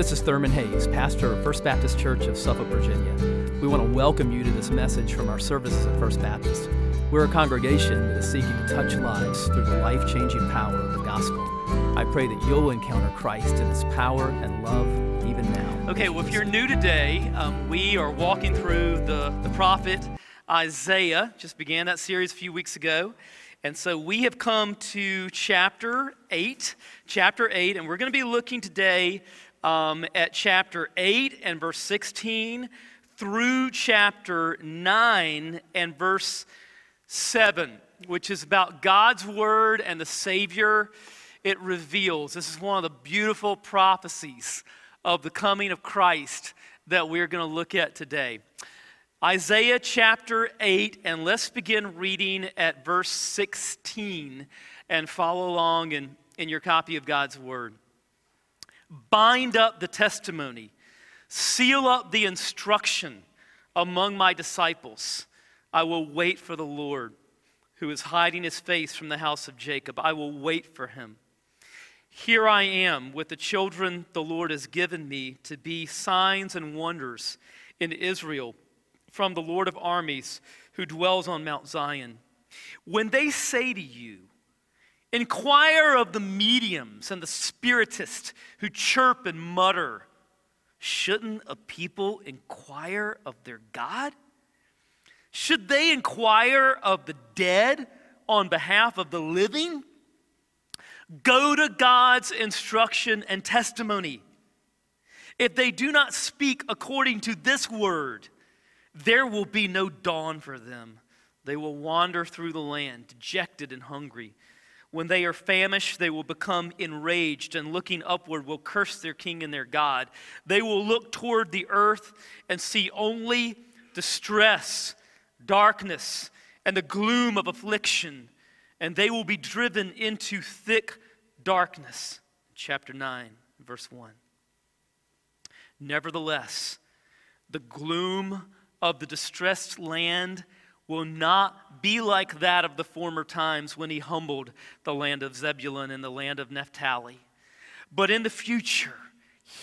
this is Thurman Hayes, pastor of First Baptist Church of Suffolk, Virginia. We want to welcome you to this message from our services at First Baptist. We're a congregation that is seeking to touch lives through the life changing power of the gospel. I pray that you'll encounter Christ in his power and love even now. Okay, well, if you're new today, um, we are walking through the, the prophet Isaiah. Just began that series a few weeks ago. And so we have come to chapter 8, chapter 8, and we're going to be looking today um, at chapter 8 and verse 16 through chapter 9 and verse 7, which is about God's word and the Savior it reveals. This is one of the beautiful prophecies of the coming of Christ that we're going to look at today. Isaiah chapter 8, and let's begin reading at verse 16 and follow along in, in your copy of God's Word. Bind up the testimony, seal up the instruction among my disciples. I will wait for the Lord, who is hiding his face from the house of Jacob. I will wait for him. Here I am with the children the Lord has given me to be signs and wonders in Israel from the Lord of armies who dwells on Mount Zion. When they say to you, Inquire of the mediums and the spiritists who chirp and mutter, shouldn't a people inquire of their God? Should they inquire of the dead on behalf of the living? Go to God's instruction and testimony. If they do not speak according to this word, there will be no dawn for them. They will wander through the land, dejected and hungry. When they are famished, they will become enraged, and looking upward will curse their king and their God. They will look toward the earth and see only distress, darkness, and the gloom of affliction, and they will be driven into thick darkness. Chapter 9, verse 1. Nevertheless, the gloom of the distressed land will not be like that of the former times when he humbled the land of Zebulun and the land of Naphtali. But in the future,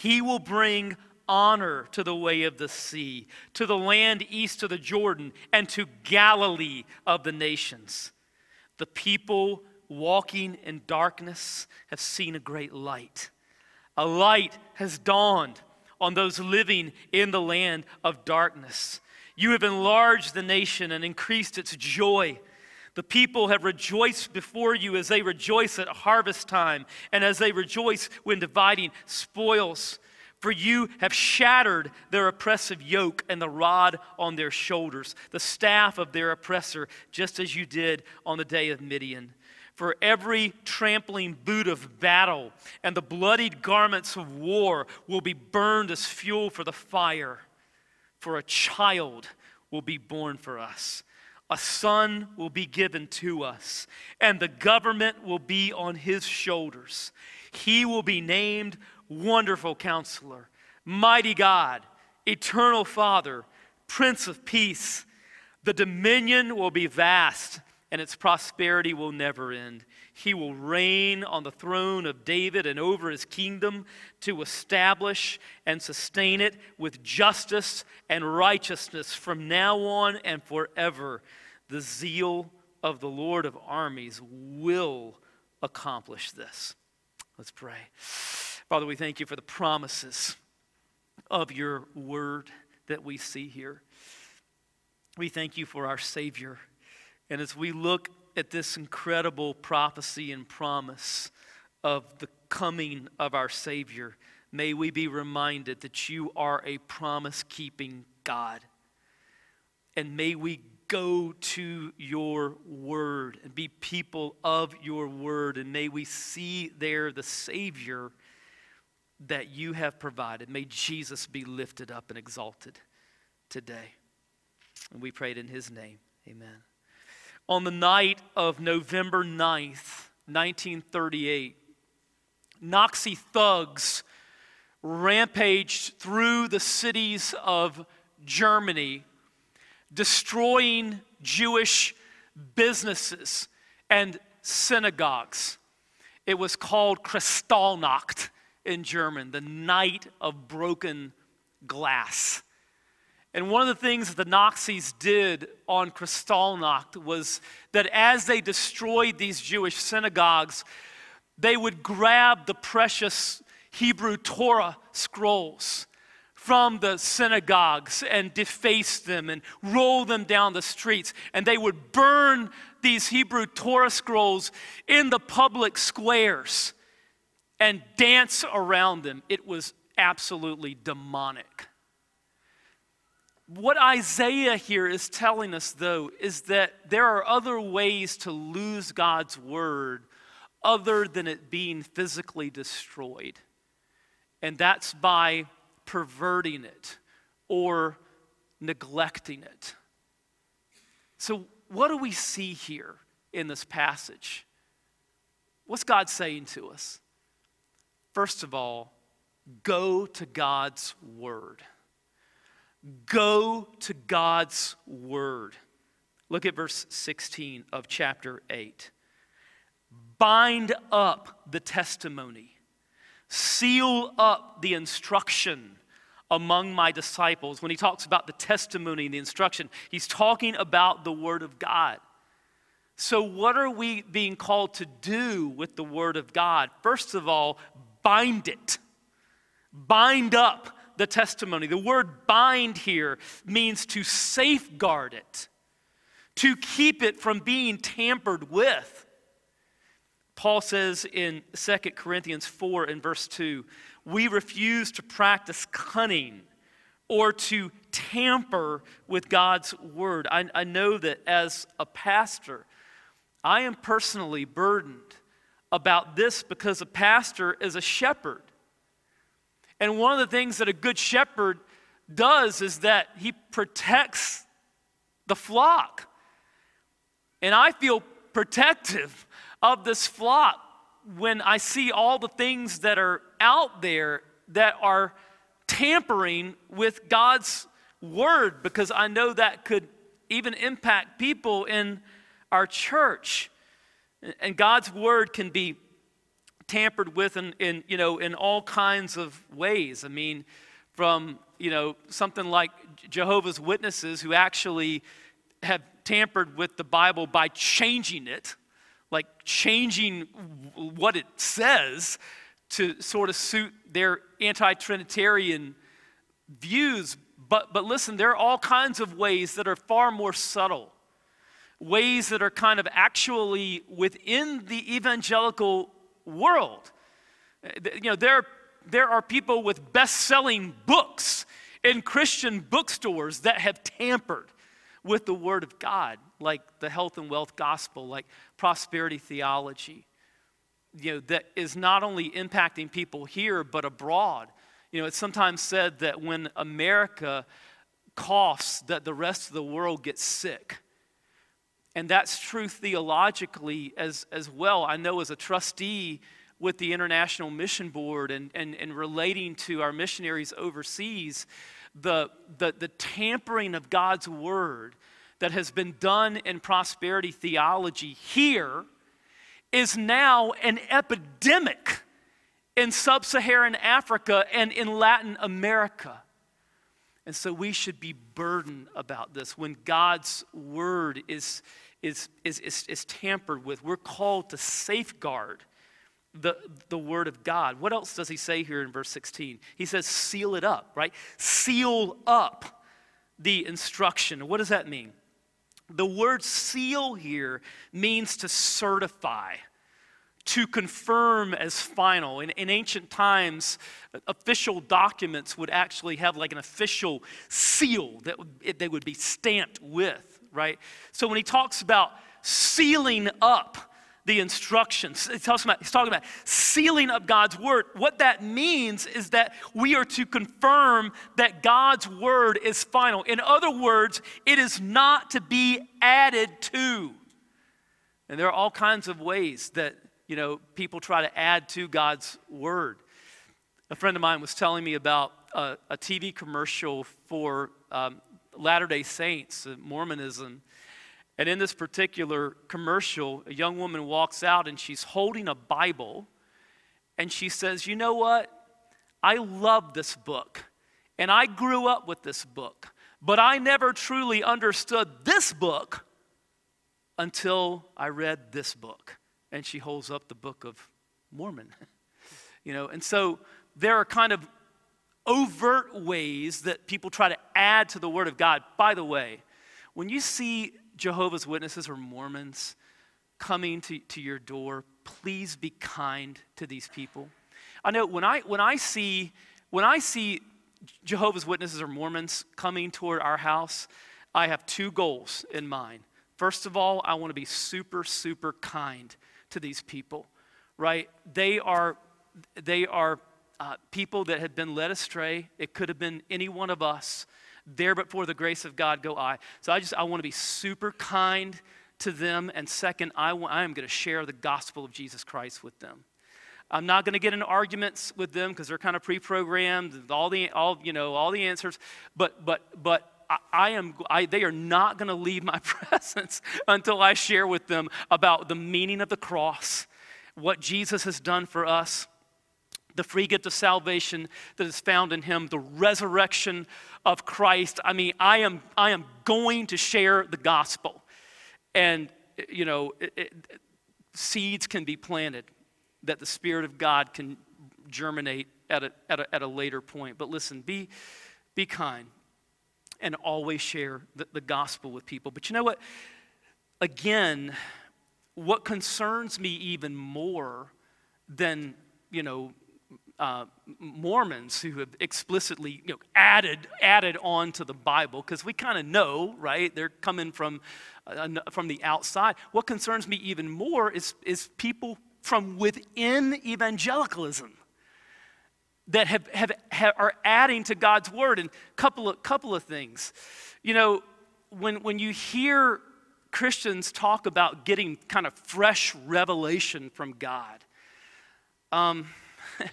he will bring honor to the way of the sea, to the land east of the Jordan, and to Galilee of the nations. The people walking in darkness have seen a great light. A light has dawned on those living in the land of darkness. You have enlarged the nation and increased its joy. The people have rejoiced before you as they rejoice at harvest time and as they rejoice when dividing spoils. For you have shattered their oppressive yoke and the rod on their shoulders, the staff of their oppressor, just as you did on the day of Midian. For every trampling boot of battle and the bloodied garments of war will be burned as fuel for the fire for a child will be born for us. A son will be given to us, and the government will be on his shoulders. He will be named Wonderful Counselor, Mighty God, Eternal Father, Prince of Peace. The dominion will be vast, and its prosperity will never end. He will reign on the throne of David and over his kingdom to establish and sustain it with justice and righteousness from now on and forever. The zeal of the Lord of armies will accomplish this. Let's pray. Father, we thank you for the promises of your word that we see here. We thank you for our Savior. And as we look at this incredible prophecy and promise of the coming of our Savior, may we be reminded that you are a promise keeping God. And may we go to your word and be people of your word. And may we see there the Savior that you have provided. May Jesus be lifted up and exalted today. And we prayed in his name. Amen on the night of November 9th, 1938, Nazi thugs rampaged through the cities of Germany, destroying Jewish businesses and synagogues. It was called Kristallnacht in German, the night of broken glass. And one of the things that the Nazis did on Kristallnacht was that as they destroyed these Jewish synagogues, they would grab the precious Hebrew Torah scrolls from the synagogues and deface them and roll them down the streets. And they would burn these Hebrew Torah scrolls in the public squares and dance around them. It was absolutely demonic. What Isaiah here is telling us, though, is that there are other ways to lose God's word other than it being physically destroyed. And that's by perverting it or neglecting it. So, what do we see here in this passage? What's God saying to us? First of all, go to God's word. Go to God's word. Look at verse 16 of chapter 8. Bind up the testimony, seal up the instruction among my disciples. When he talks about the testimony and the instruction, he's talking about the word of God. So, what are we being called to do with the word of God? First of all, bind it, bind up the testimony. The word bind here means to safeguard it, to keep it from being tampered with. Paul says in 2 Corinthians 4 and verse 2 we refuse to practice cunning or to tamper with God's word. I, I know that as a pastor, I am personally burdened about this because a pastor is a shepherd. And one of the things that a good shepherd does is that he protects the flock. And I feel protective of this flock when I see all the things that are out there that are tampering with God's word, because I know that could even impact people in our church. And God's word can be tampered with in, in, you know, in all kinds of ways. I mean, from you know, something like Jehovah's Witnesses who actually have tampered with the Bible by changing it, like changing what it says to sort of suit their anti Trinitarian views. But, but listen, there are all kinds of ways that are far more subtle, ways that are kind of actually within the evangelical world. Uh, you know, there, there are people with best selling books in Christian bookstores that have tampered with the Word of God, like the health and wealth gospel, like prosperity theology, you know, that is not only impacting people here, but abroad. You know, it's sometimes said that when America coughs, that the rest of the world gets sick. And that's true theologically as, as well. I know as a trustee with the International Mission Board and, and, and relating to our missionaries overseas, the, the, the tampering of God's word that has been done in prosperity theology here is now an epidemic in sub Saharan Africa and in Latin America. And so we should be burdened about this when God's word is is, is, is, is tampered with. We're called to safeguard the, the word of God. What else does he say here in verse 16? He says, seal it up, right? Seal up the instruction. What does that mean? The word seal here means to certify, to confirm as final. In, in ancient times, official documents would actually have like an official seal that they would be stamped with right? So when he talks about sealing up the instructions, he talks about, he's talking about sealing up God's word. What that means is that we are to confirm that God's word is final. In other words, it is not to be added to. And there are all kinds of ways that, you know, people try to add to God's word. A friend of mine was telling me about a, a TV commercial for um, Latter day Saints, uh, Mormonism. And in this particular commercial, a young woman walks out and she's holding a Bible and she says, You know what? I love this book, and I grew up with this book, but I never truly understood this book until I read this book. And she holds up the book of Mormon. you know, and so there are kind of overt ways that people try to add to the Word of God. By the way, when you see Jehovah's Witnesses or Mormons coming to, to your door, please be kind to these people. I know when I, when I see when I see Jehovah's Witnesses or Mormons coming toward our house, I have two goals in mind. First of all, I want to be super, super kind to these people, right? They are, they are uh, people that had been led astray. It could have been any one of us. There, but for the grace of God, go I. So I just, I want to be super kind to them. And second, I, want, I am going to share the gospel of Jesus Christ with them. I'm not going to get into arguments with them because they're kind of pre-programmed, all the, all, you know, all the answers. But, but, but I, I am, I, they are not going to leave my presence until I share with them about the meaning of the cross, what Jesus has done for us, the free gift of salvation that is found in him, the resurrection of Christ. I mean, I am, I am going to share the gospel. And, you know, it, it, seeds can be planted that the Spirit of God can germinate at a, at a, at a later point. But listen, be, be kind and always share the, the gospel with people. But you know what? Again, what concerns me even more than, you know, uh, Mormons who have explicitly you know, added added on to the Bible because we kind of know, right? They're coming from uh, from the outside. What concerns me even more is is people from within evangelicalism that have, have, have, are adding to God's word. And couple of, couple of things. You know, when, when you hear Christians talk about getting kind of fresh revelation from God, um,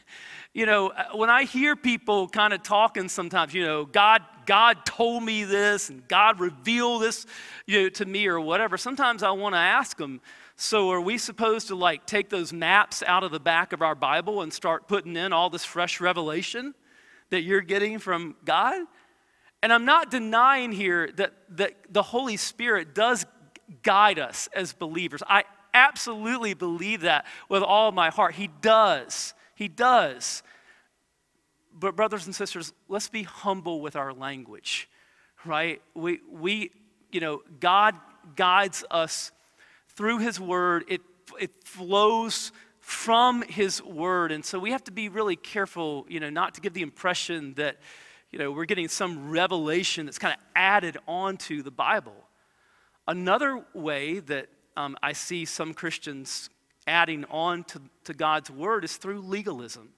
you know, uh, when I hear people kind of talking sometimes, you know, God, God told me this and God revealed this you know, to me or whatever, sometimes I want to ask them, so, are we supposed to like take those maps out of the back of our Bible and start putting in all this fresh revelation that you're getting from God? And I'm not denying here that, that the Holy Spirit does guide us as believers. I absolutely believe that with all my heart. He does. He does. But, brothers and sisters, let's be humble with our language, right? We, we you know, God guides us through His Word, it, it flows from His Word. And so we have to be really careful, you know, not to give the impression that, you know, we're getting some revelation that's kind of added onto the Bible. Another way that um, I see some Christians adding on to, to God's Word is through legalism.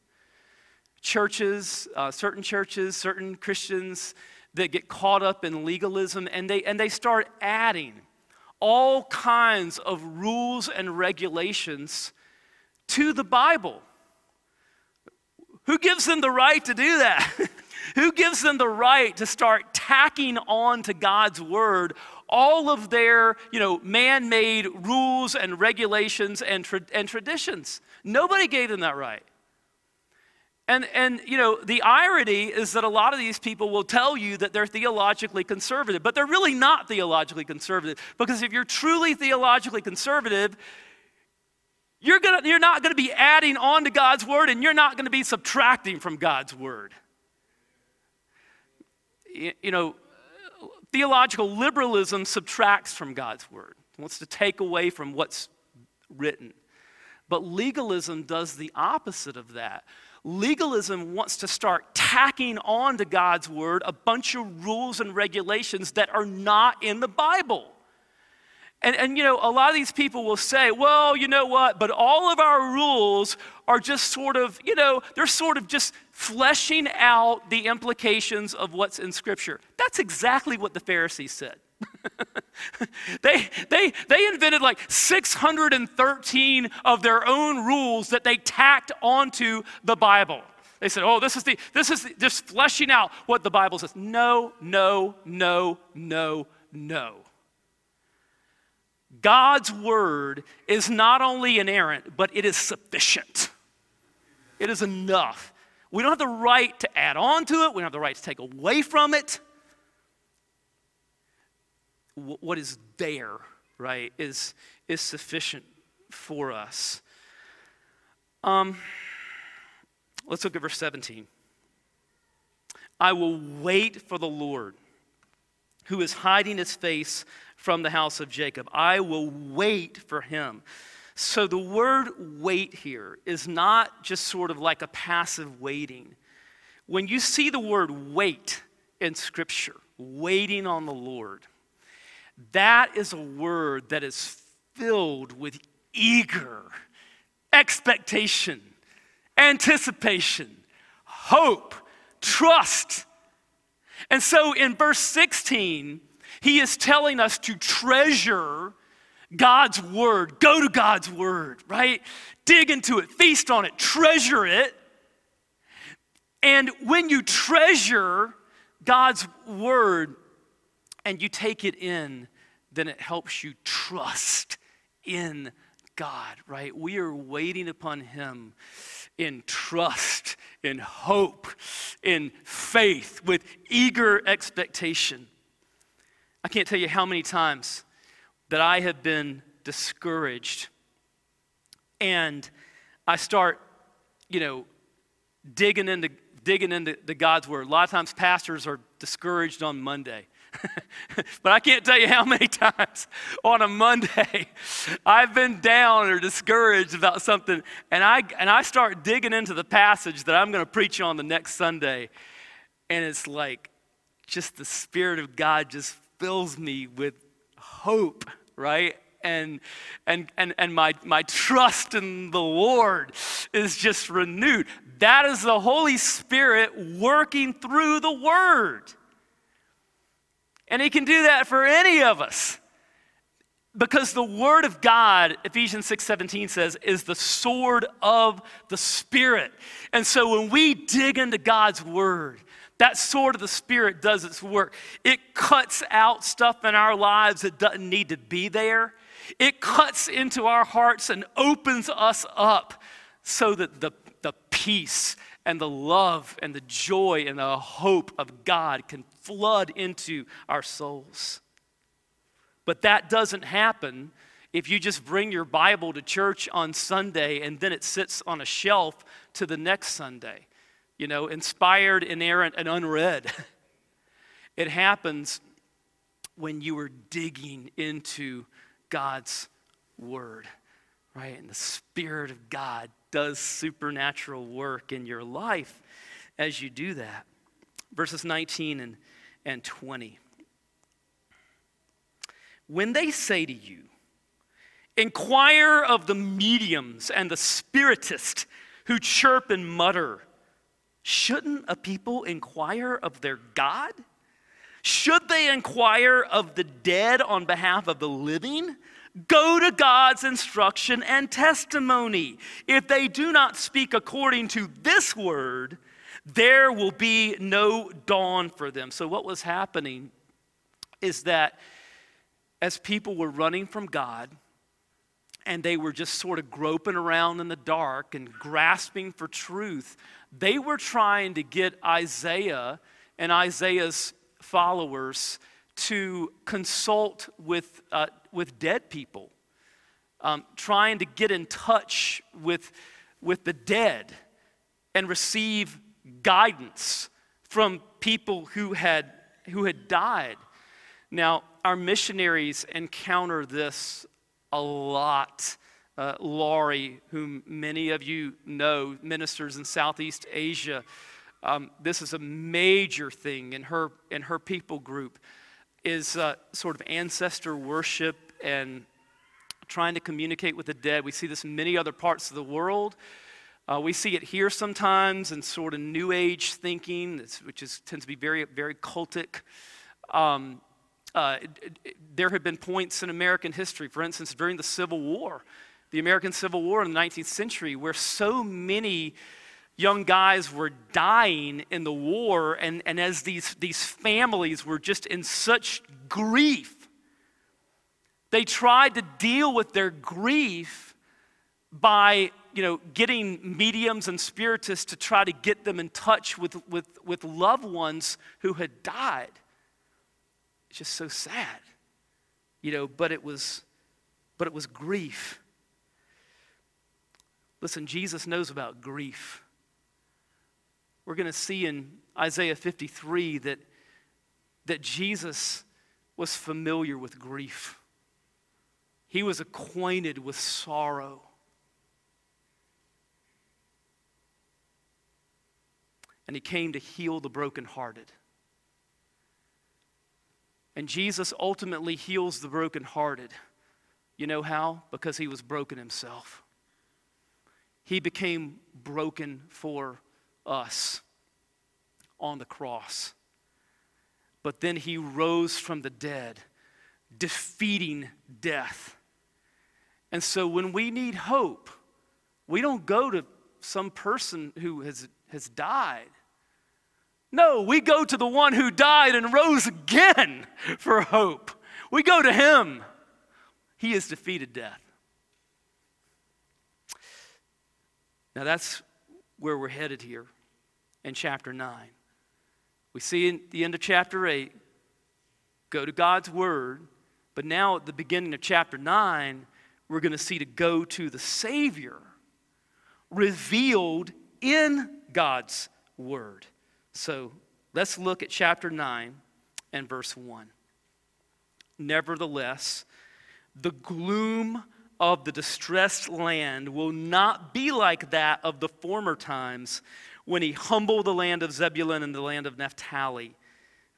Churches, uh, certain churches, certain Christians that get caught up in legalism and they, and they start adding all kinds of rules and regulations to the Bible. Who gives them the right to do that? Who gives them the right to start tacking on to God's word all of their, you know, man-made rules and regulations and, tra- and traditions? Nobody gave them that right. And, and, you know, the irony is that a lot of these people will tell you that they're theologically conservative, but they're really not theologically conservative. Because if you're truly theologically conservative, you're, gonna, you're not going to be adding on to God's word and you're not going to be subtracting from God's word. You, you know, theological liberalism subtracts from God's word, wants to take away from what's written. But legalism does the opposite of that legalism wants to start tacking on to God's word a bunch of rules and regulations that are not in the Bible. And, and, you know, a lot of these people will say, well, you know what, but all of our rules are just sort of, you know, they're sort of just fleshing out the implications of what's in Scripture. That's exactly what the Pharisees said. they, they, they invented like 613 of their own rules that they tacked onto the Bible. They said, oh, this is, the, this is the, just fleshing out what the Bible says. No, no, no, no, no. God's word is not only inerrant, but it is sufficient. It is enough. We don't have the right to add on to it, we don't have the right to take away from it. What is there, right, is, is sufficient for us. Um, let's look at verse 17. I will wait for the Lord, who is hiding his face from the house of Jacob. I will wait for him. So the word wait here is not just sort of like a passive waiting. When you see the word wait in Scripture, waiting on the Lord, that is a word that is filled with eager expectation, anticipation, hope, trust. And so in verse 16, he is telling us to treasure God's word. Go to God's word, right? Dig into it, feast on it, treasure it. And when you treasure God's word and you take it in, then it helps you trust in God, right? We are waiting upon Him in trust, in hope, in faith, with eager expectation. I can't tell you how many times that I have been discouraged and I start, you know, digging into digging into the God's word. A lot of times pastors are discouraged on Monday. but I can't tell you how many times on a Monday I've been down or discouraged about something, and I, and I start digging into the passage that I'm going to preach on the next Sunday, and it's like just the Spirit of God just fills me with hope, right? And, and, and, and my, my trust in the Lord is just renewed. That is the Holy Spirit working through the Word. And He can do that for any of us. Because the Word of God, Ephesians 6 17 says, is the sword of the Spirit. And so when we dig into God's Word, that sword of the Spirit does its work. It cuts out stuff in our lives that doesn't need to be there. It cuts into our hearts and opens us up so that the, the peace and the love and the joy and the hope of God can flood into our souls. But that doesn't happen if you just bring your Bible to church on Sunday and then it sits on a shelf to the next Sunday you know, inspired, inerrant, and unread. it happens when you are digging into God's Word, right? And the Spirit of God does supernatural work in your life as you do that. Verses 19 and, and 20. When they say to you, Inquire of the mediums and the spiritists who chirp and mutter, Shouldn't a people inquire of their God? Should they inquire of the dead on behalf of the living? Go to God's instruction and testimony. If they do not speak according to this word, there will be no dawn for them. So, what was happening is that as people were running from God, and they were just sort of groping around in the dark and grasping for truth, they were trying to get Isaiah and Isaiah's followers to consult with, uh, with dead people, um, trying to get in touch with, with the dead and receive guidance from people who had, who had died. Now, our missionaries encounter this a lot uh, Laurie, whom many of you know, ministers in Southeast Asia. Um, this is a major thing in her, in her people group, is uh, sort of ancestor worship and trying to communicate with the dead. We see this in many other parts of the world. Uh, we see it here sometimes in sort of New Age thinking, which is, tends to be very, very cultic. Um, uh, there have been points in American history, for instance, during the Civil War, the American Civil War in the 19th century, where so many young guys were dying in the war, and, and as these, these families were just in such grief, they tried to deal with their grief by you know, getting mediums and spiritists to try to get them in touch with, with, with loved ones who had died. It's just so sad. You know, but it was but it was grief. Listen, Jesus knows about grief. We're going to see in Isaiah 53 that, that Jesus was familiar with grief. He was acquainted with sorrow. And he came to heal the brokenhearted. And Jesus ultimately heals the brokenhearted. You know how? Because he was broken himself. He became broken for us on the cross. But then he rose from the dead, defeating death. And so when we need hope, we don't go to some person who has, has died. No, we go to the one who died and rose again for hope. We go to him. He has defeated death. Now that's where we're headed here in chapter 9. We see in the end of chapter 8, go to God's word, but now at the beginning of chapter 9, we're going to see to go to the Savior revealed in God's word. So let's look at chapter 9 and verse 1. Nevertheless, the gloom of the distressed land will not be like that of the former times when he humbled the land of Zebulun and the land of Naphtali.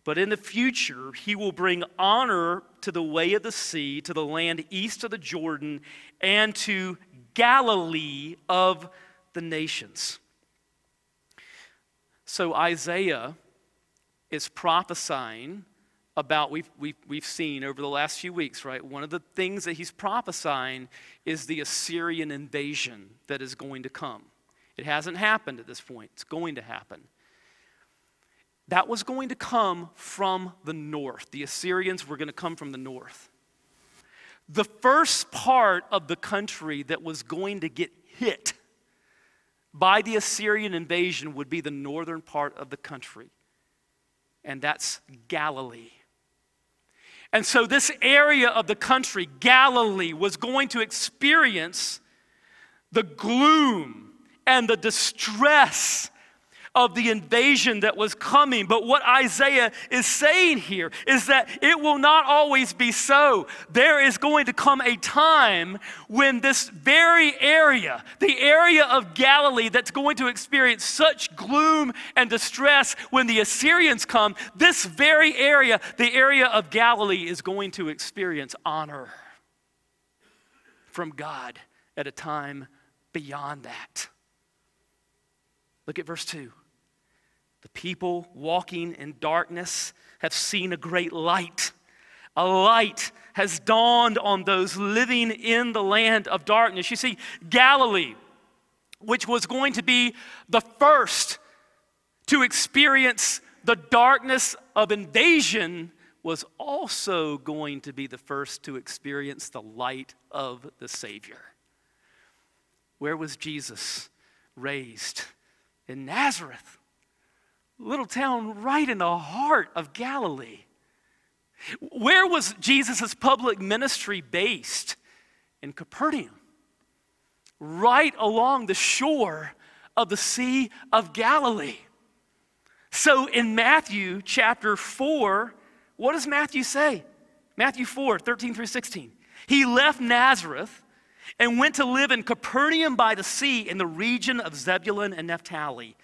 But in the future, he will bring honor to the way of the sea, to the land east of the Jordan, and to Galilee of the nations. So Isaiah is prophesying about we've, we've, we've seen over the last few weeks, right? One of the things that he's prophesying is the Assyrian invasion that is going to come. It hasn't happened at this point, it's going to happen. That was going to come from the north. The Assyrians were going to come from the north. The first part of the country that was going to get hit by the Assyrian invasion would be the northern part of the country, and that's Galilee. And so, this area of the country, Galilee, was going to experience the gloom and the distress of the invasion that was coming. But what Isaiah is saying here is that it will not always be so. There is going to come a time when this very area, the area of Galilee that's going to experience such gloom and distress when the Assyrians come, this very area, the area of Galilee, is going to experience honor from God at a time beyond that. Look at verse 2. The people walking in darkness have seen a great light. A light has dawned on those living in the land of darkness. You see, Galilee, which was going to be the first to experience the darkness of invasion, was also going to be the first to experience the light of the Savior. Where was Jesus raised? in Nazareth, little town right in the heart of Galilee. Where was Jesus' public ministry based? In Capernaum, right along the shore of the Sea of Galilee. So in Matthew chapter 4, what does Matthew say? Matthew 4, 13 through 16. He left Nazareth and went to live in Capernaum by the sea in the region of Zebulun and Naphtali.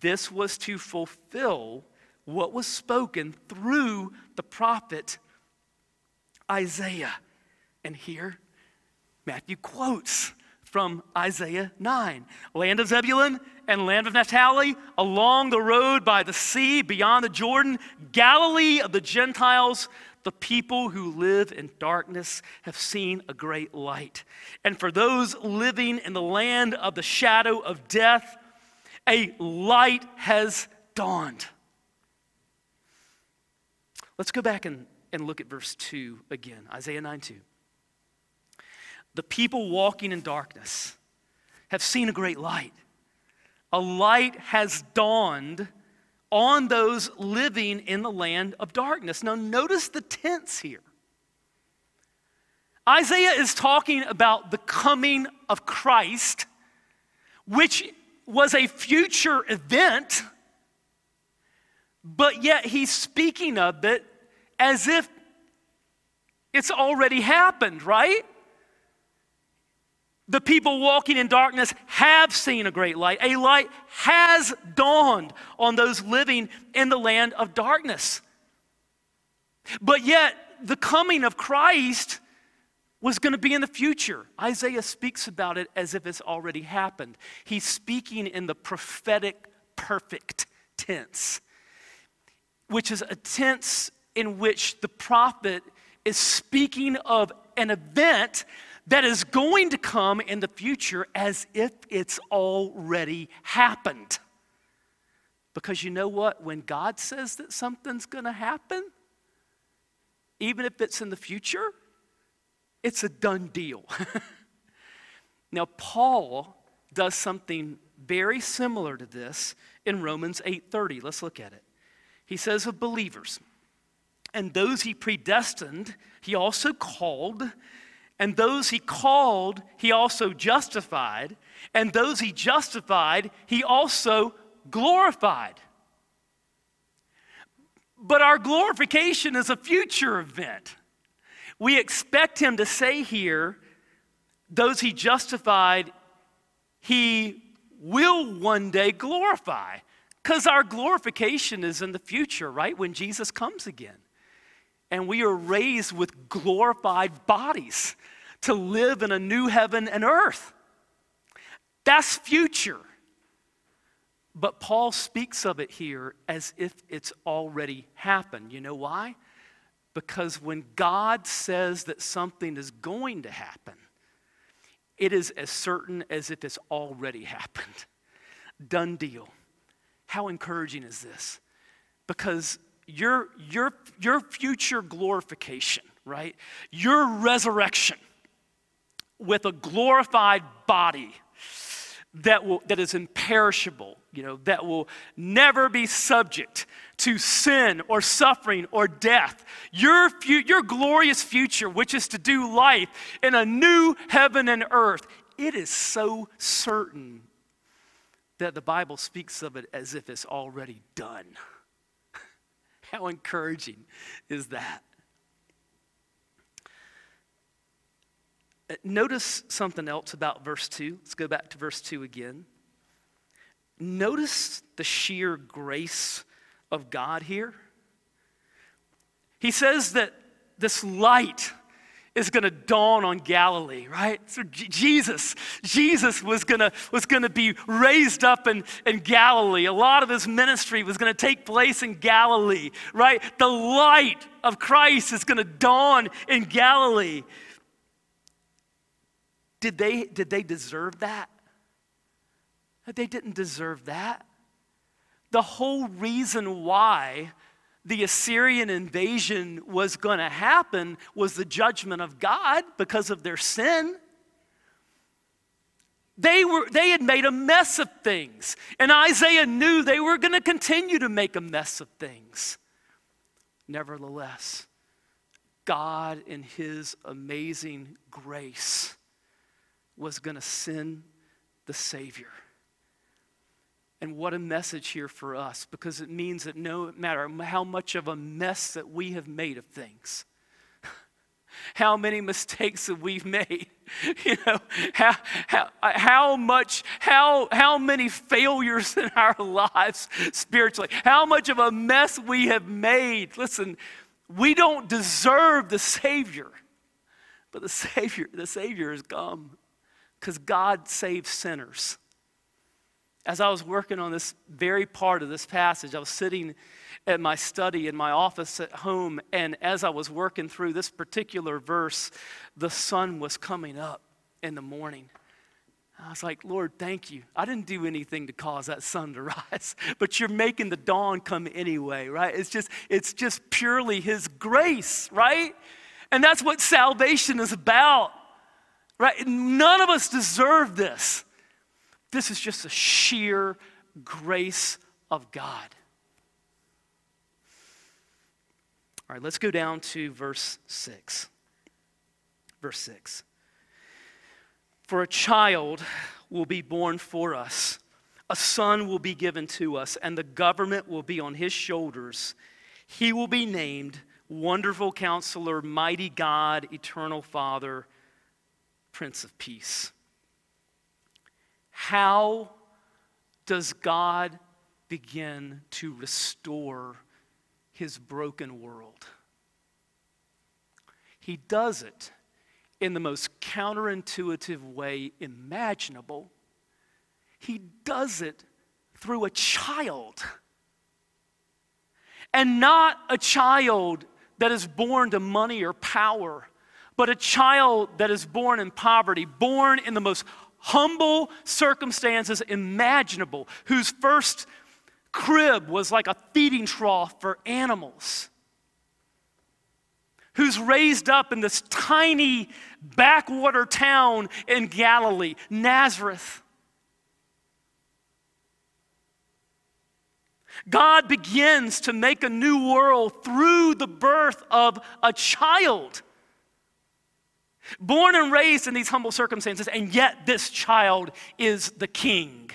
This was to fulfill what was spoken through the prophet Isaiah. And here, Matthew quotes from Isaiah 9 Land of Zebulun and land of Naphtali, along the road by the sea, beyond the Jordan, Galilee of the Gentiles the people who live in darkness have seen a great light. And for those living in the land of the shadow of death, a light has dawned. Let's go back and, and look at verse 2 again Isaiah 9 2. The people walking in darkness have seen a great light. A light has dawned on those living in the land of darkness. Now, notice the tense here. Isaiah is talking about the coming of Christ, which was a future event, but yet he's speaking of it as if it's already happened, right? The people walking in darkness have seen a great light. A light has dawned on those living in the land of darkness. But yet, the coming of Christ was going to be in the future. Isaiah speaks about it as if it's already happened. He's speaking in the prophetic perfect tense, which is a tense in which the prophet is speaking of an event that is going to come in the future as if it's already happened. Because you know what? When God says that something's going to happen, even if it's in the future, it's a done deal. now, Paul does something very similar to this in Romans 8:30. Let's look at it. He says of believers, and those he predestined, he also called, and those he called, he also justified, and those he justified, he also glorified. But our glorification is a future event. We expect him to say here, those he justified, he will one day glorify. Because our glorification is in the future, right? When Jesus comes again and we are raised with glorified bodies to live in a new heaven and earth. That's future. But Paul speaks of it here as if it's already happened. You know why? Because when God says that something is going to happen, it is as certain as if it's already happened. Done deal. How encouraging is this? Because your, your, your future glorification, right? Your resurrection with a glorified body that, will, that is imperishable, you know, that will never be subject to sin or suffering or death. Your, fu- your glorious future, which is to do life in a new heaven and earth, it is so certain that the Bible speaks of it as if it's already done. How encouraging is that? Uh, notice something else about verse 2. Let's go back to verse 2 again. Notice the sheer grace of God here. He says that this light is going to dawn on Galilee, right? So J- Jesus, Jesus was going to was going to be raised up in, in Galilee. A lot of his ministry was going to take place in Galilee, right? The light of Christ is going to dawn in Galilee. Did they, did they deserve that? They didn't deserve that. The whole reason why the Assyrian invasion was going to happen was the judgment of God because of their sin. They, were, they had made a mess of things, and Isaiah knew they were going to continue to make a mess of things. Nevertheless, God, in His amazing grace, was going to send the Savior. And what a message here for us because it means that no matter how much of a mess that we have made of things, how many mistakes that we've made, you know, how, how, how much, how, how many failures in our lives spiritually, how much of a mess we have made. Listen, we don't deserve the Savior, but the Savior, the Savior has come because God saves sinners as I was working on this very part of this passage, I was sitting at my study in my office at home, and as I was working through this particular verse, the sun was coming up in the morning. I was like, Lord, thank you. I didn't do anything to cause that sun to rise, but you're making the dawn come anyway, right? It's just, it's just purely His grace, right? And that's what salvation is about, right? None of us deserve this. This is just the sheer grace of God. All right, let's go down to verse 6. Verse 6. For a child will be born for us, a son will be given to us, and the government will be on his shoulders. He will be named Wonderful Counselor, Mighty God, Eternal Father, Prince of Peace. How does God begin to restore his broken world? He does it in the most counterintuitive way imaginable. He does it through a child. And not a child that is born to money or power, but a child that is born in poverty, born in the most humble circumstances imaginable, whose first crib was like a feeding trough for animals, who's raised up in this tiny backwater town in Galilee, Nazareth. God begins to make a new world through the birth of a child born and raised in these humble circumstances, and yet this child is the king.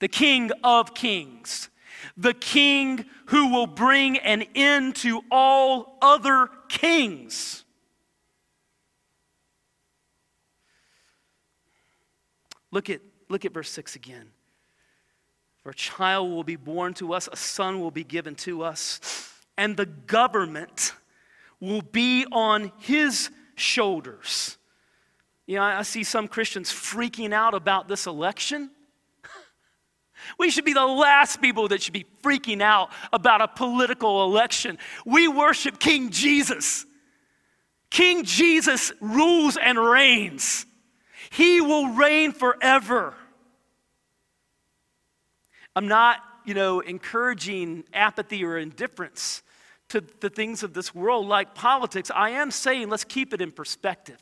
The king of kings. The king who will bring an end to all other kings. Look at, look at verse 6 again. For a child will be born to us, a son will be given to us, and the government will be on his shoulders. You know, I see some Christians freaking out about this election. We should be the last people that should be freaking out about a political election. We worship King Jesus. King Jesus rules and reigns. He will reign forever. I'm not, you know, encouraging apathy or indifference to the things of this world like politics, I am saying let's keep it in perspective.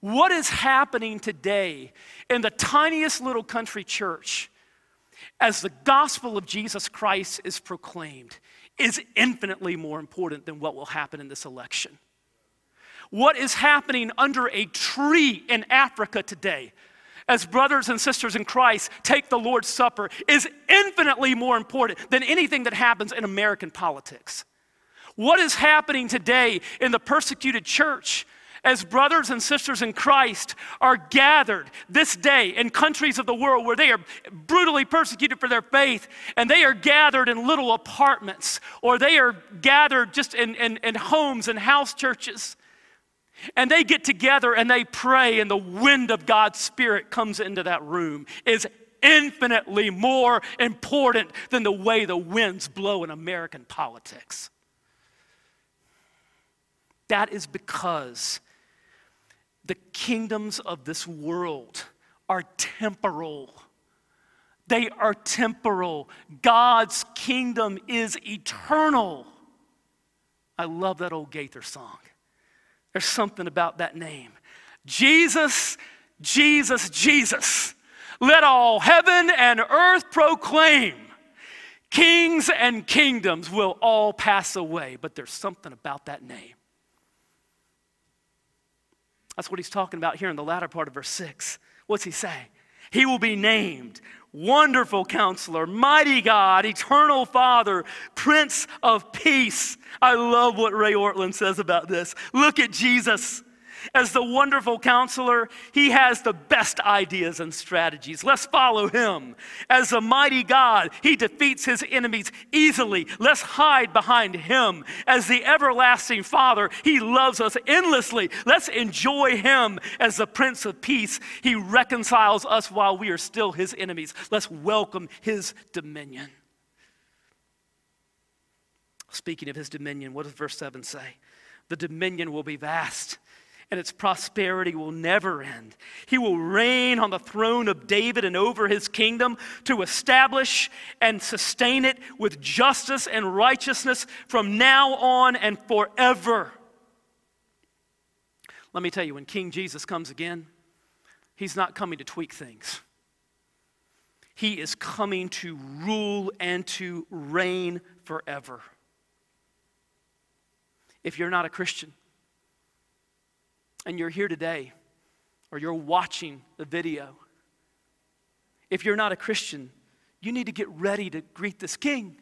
What is happening today in the tiniest little country church as the gospel of Jesus Christ is proclaimed is infinitely more important than what will happen in this election. What is happening under a tree in Africa today as brothers and sisters in Christ take the Lord's Supper is infinitely more important than anything that happens in American politics. What is happening today in the persecuted church as brothers and sisters in Christ are gathered this day in countries of the world where they are brutally persecuted for their faith, and they are gathered in little apartments, or they are gathered just in, in, in homes and house churches. And they get together and they pray, and the wind of God's Spirit comes into that room, is infinitely more important than the way the winds blow in American politics. That is because the kingdoms of this world are temporal. They are temporal. God's kingdom is eternal. I love that old Gaither song. There's something about that name. Jesus, Jesus, Jesus. Let all heaven and earth proclaim. Kings and kingdoms will all pass away, but there's something about that name. That's what he's talking about here in the latter part of verse 6. What's he say? He will be named Wonderful Counselor, Mighty God, Eternal Father, Prince of Peace. I love what Ray Ortlund says about this. Look at Jesus. As the wonderful counselor, he has the best ideas and strategies. Let's follow him. As a mighty God, he defeats his enemies easily. Let's hide behind him. As the everlasting Father, he loves us endlessly. Let's enjoy him. As the Prince of Peace, he reconciles us while we are still his enemies. Let's welcome his dominion. Speaking of his dominion, what does verse 7 say? The dominion will be vast and its prosperity will never end. He will reign on the throne of David and over his kingdom to establish and sustain it with justice and righteousness from now on and forever. Let me tell you, when King Jesus comes again, He's not coming to tweak things. He is coming to rule and to reign forever. If you're not a Christian and you're here today or you're watching the video, if you're not a Christian, you need to get ready to greet this king.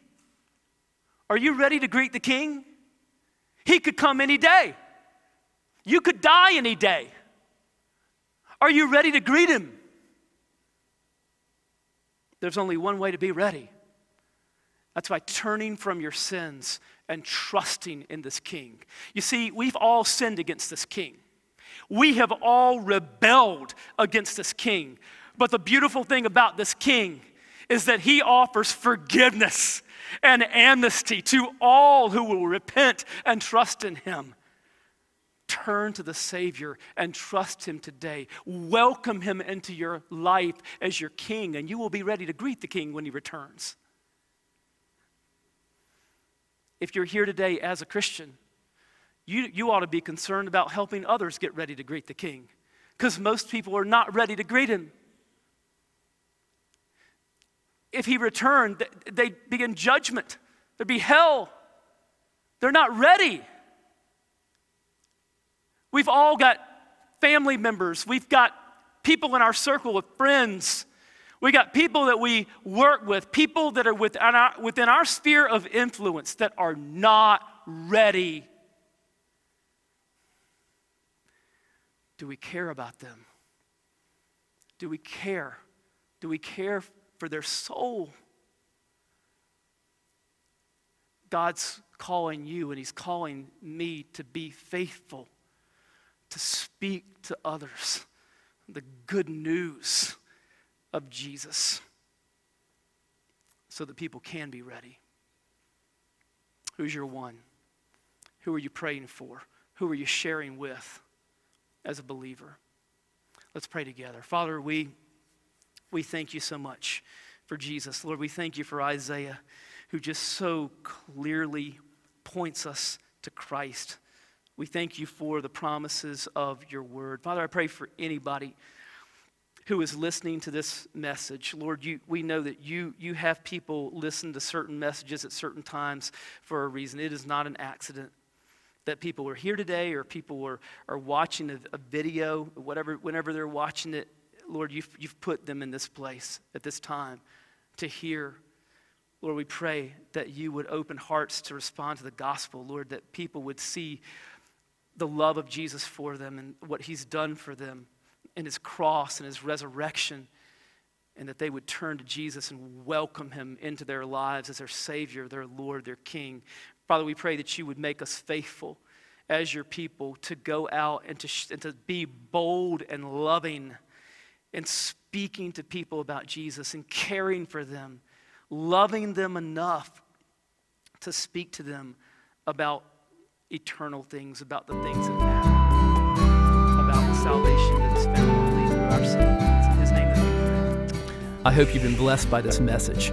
Are you ready to greet the king? He could come any day. You could die any day. Are you ready to greet him? There's only one way to be ready. That's by turning from your sins and trusting in this king. You see, we've all sinned against this king. We have all rebelled against this king. But the beautiful thing about this king is that he offers forgiveness and amnesty to all who will repent and trust in him. Turn to the Savior and trust Him today. Welcome Him into your life as your King, and you will be ready to greet the King when He returns. If you're here today as a Christian, you, you ought to be concerned about helping others get ready to greet the King, because most people are not ready to greet Him. If He returned, they'd be in judgment, there'd be hell. They're not ready. We've all got family members, we've got people in our circle of friends. We got people that we work with, people that are within our, within our sphere of influence that are not ready. Do we care about them? Do we care? Do we care for their soul? God's calling you and He's calling me to be faithful to speak to others the good news of Jesus so that people can be ready. Who's your one? Who are you praying for? Who are you sharing with as a believer? Let's pray together. Father, we, we thank you so much for Jesus. Lord, we thank you for Isaiah, who just so clearly points us to Christ. We thank you for the promises of your word. Father, I pray for anybody who is listening to this message. Lord, you, we know that you, you have people listen to certain messages at certain times for a reason. It is not an accident that people are here today or people are, are watching a, a video, whatever, whenever they're watching it. Lord, you've, you've put them in this place at this time to hear. Lord, we pray that you would open hearts to respond to the gospel, Lord, that people would see the love of Jesus for them and what he's done for them and his cross and his resurrection, and that they would turn to Jesus and welcome him into their lives as their Savior, their Lord, their King. Father, we pray that you would make us faithful as your people to go out and to, and to be bold and loving and speaking to people about Jesus and caring for them, loving them enough to speak to them about eternal things, about the things that matter, about the salvation that is found only through our Savior. It's in His name that we pray. I hope you've been blessed by this message.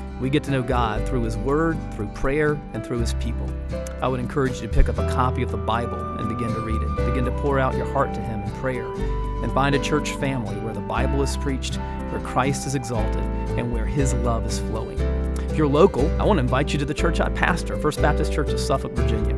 We get to know God through His Word, through prayer, and through His people. I would encourage you to pick up a copy of the Bible and begin to read it. Begin to pour out your heart to Him in prayer. And find a church family where the Bible is preached, where Christ is exalted, and where His love is flowing. If you're local, I want to invite you to the church I pastor, First Baptist Church of Suffolk, Virginia.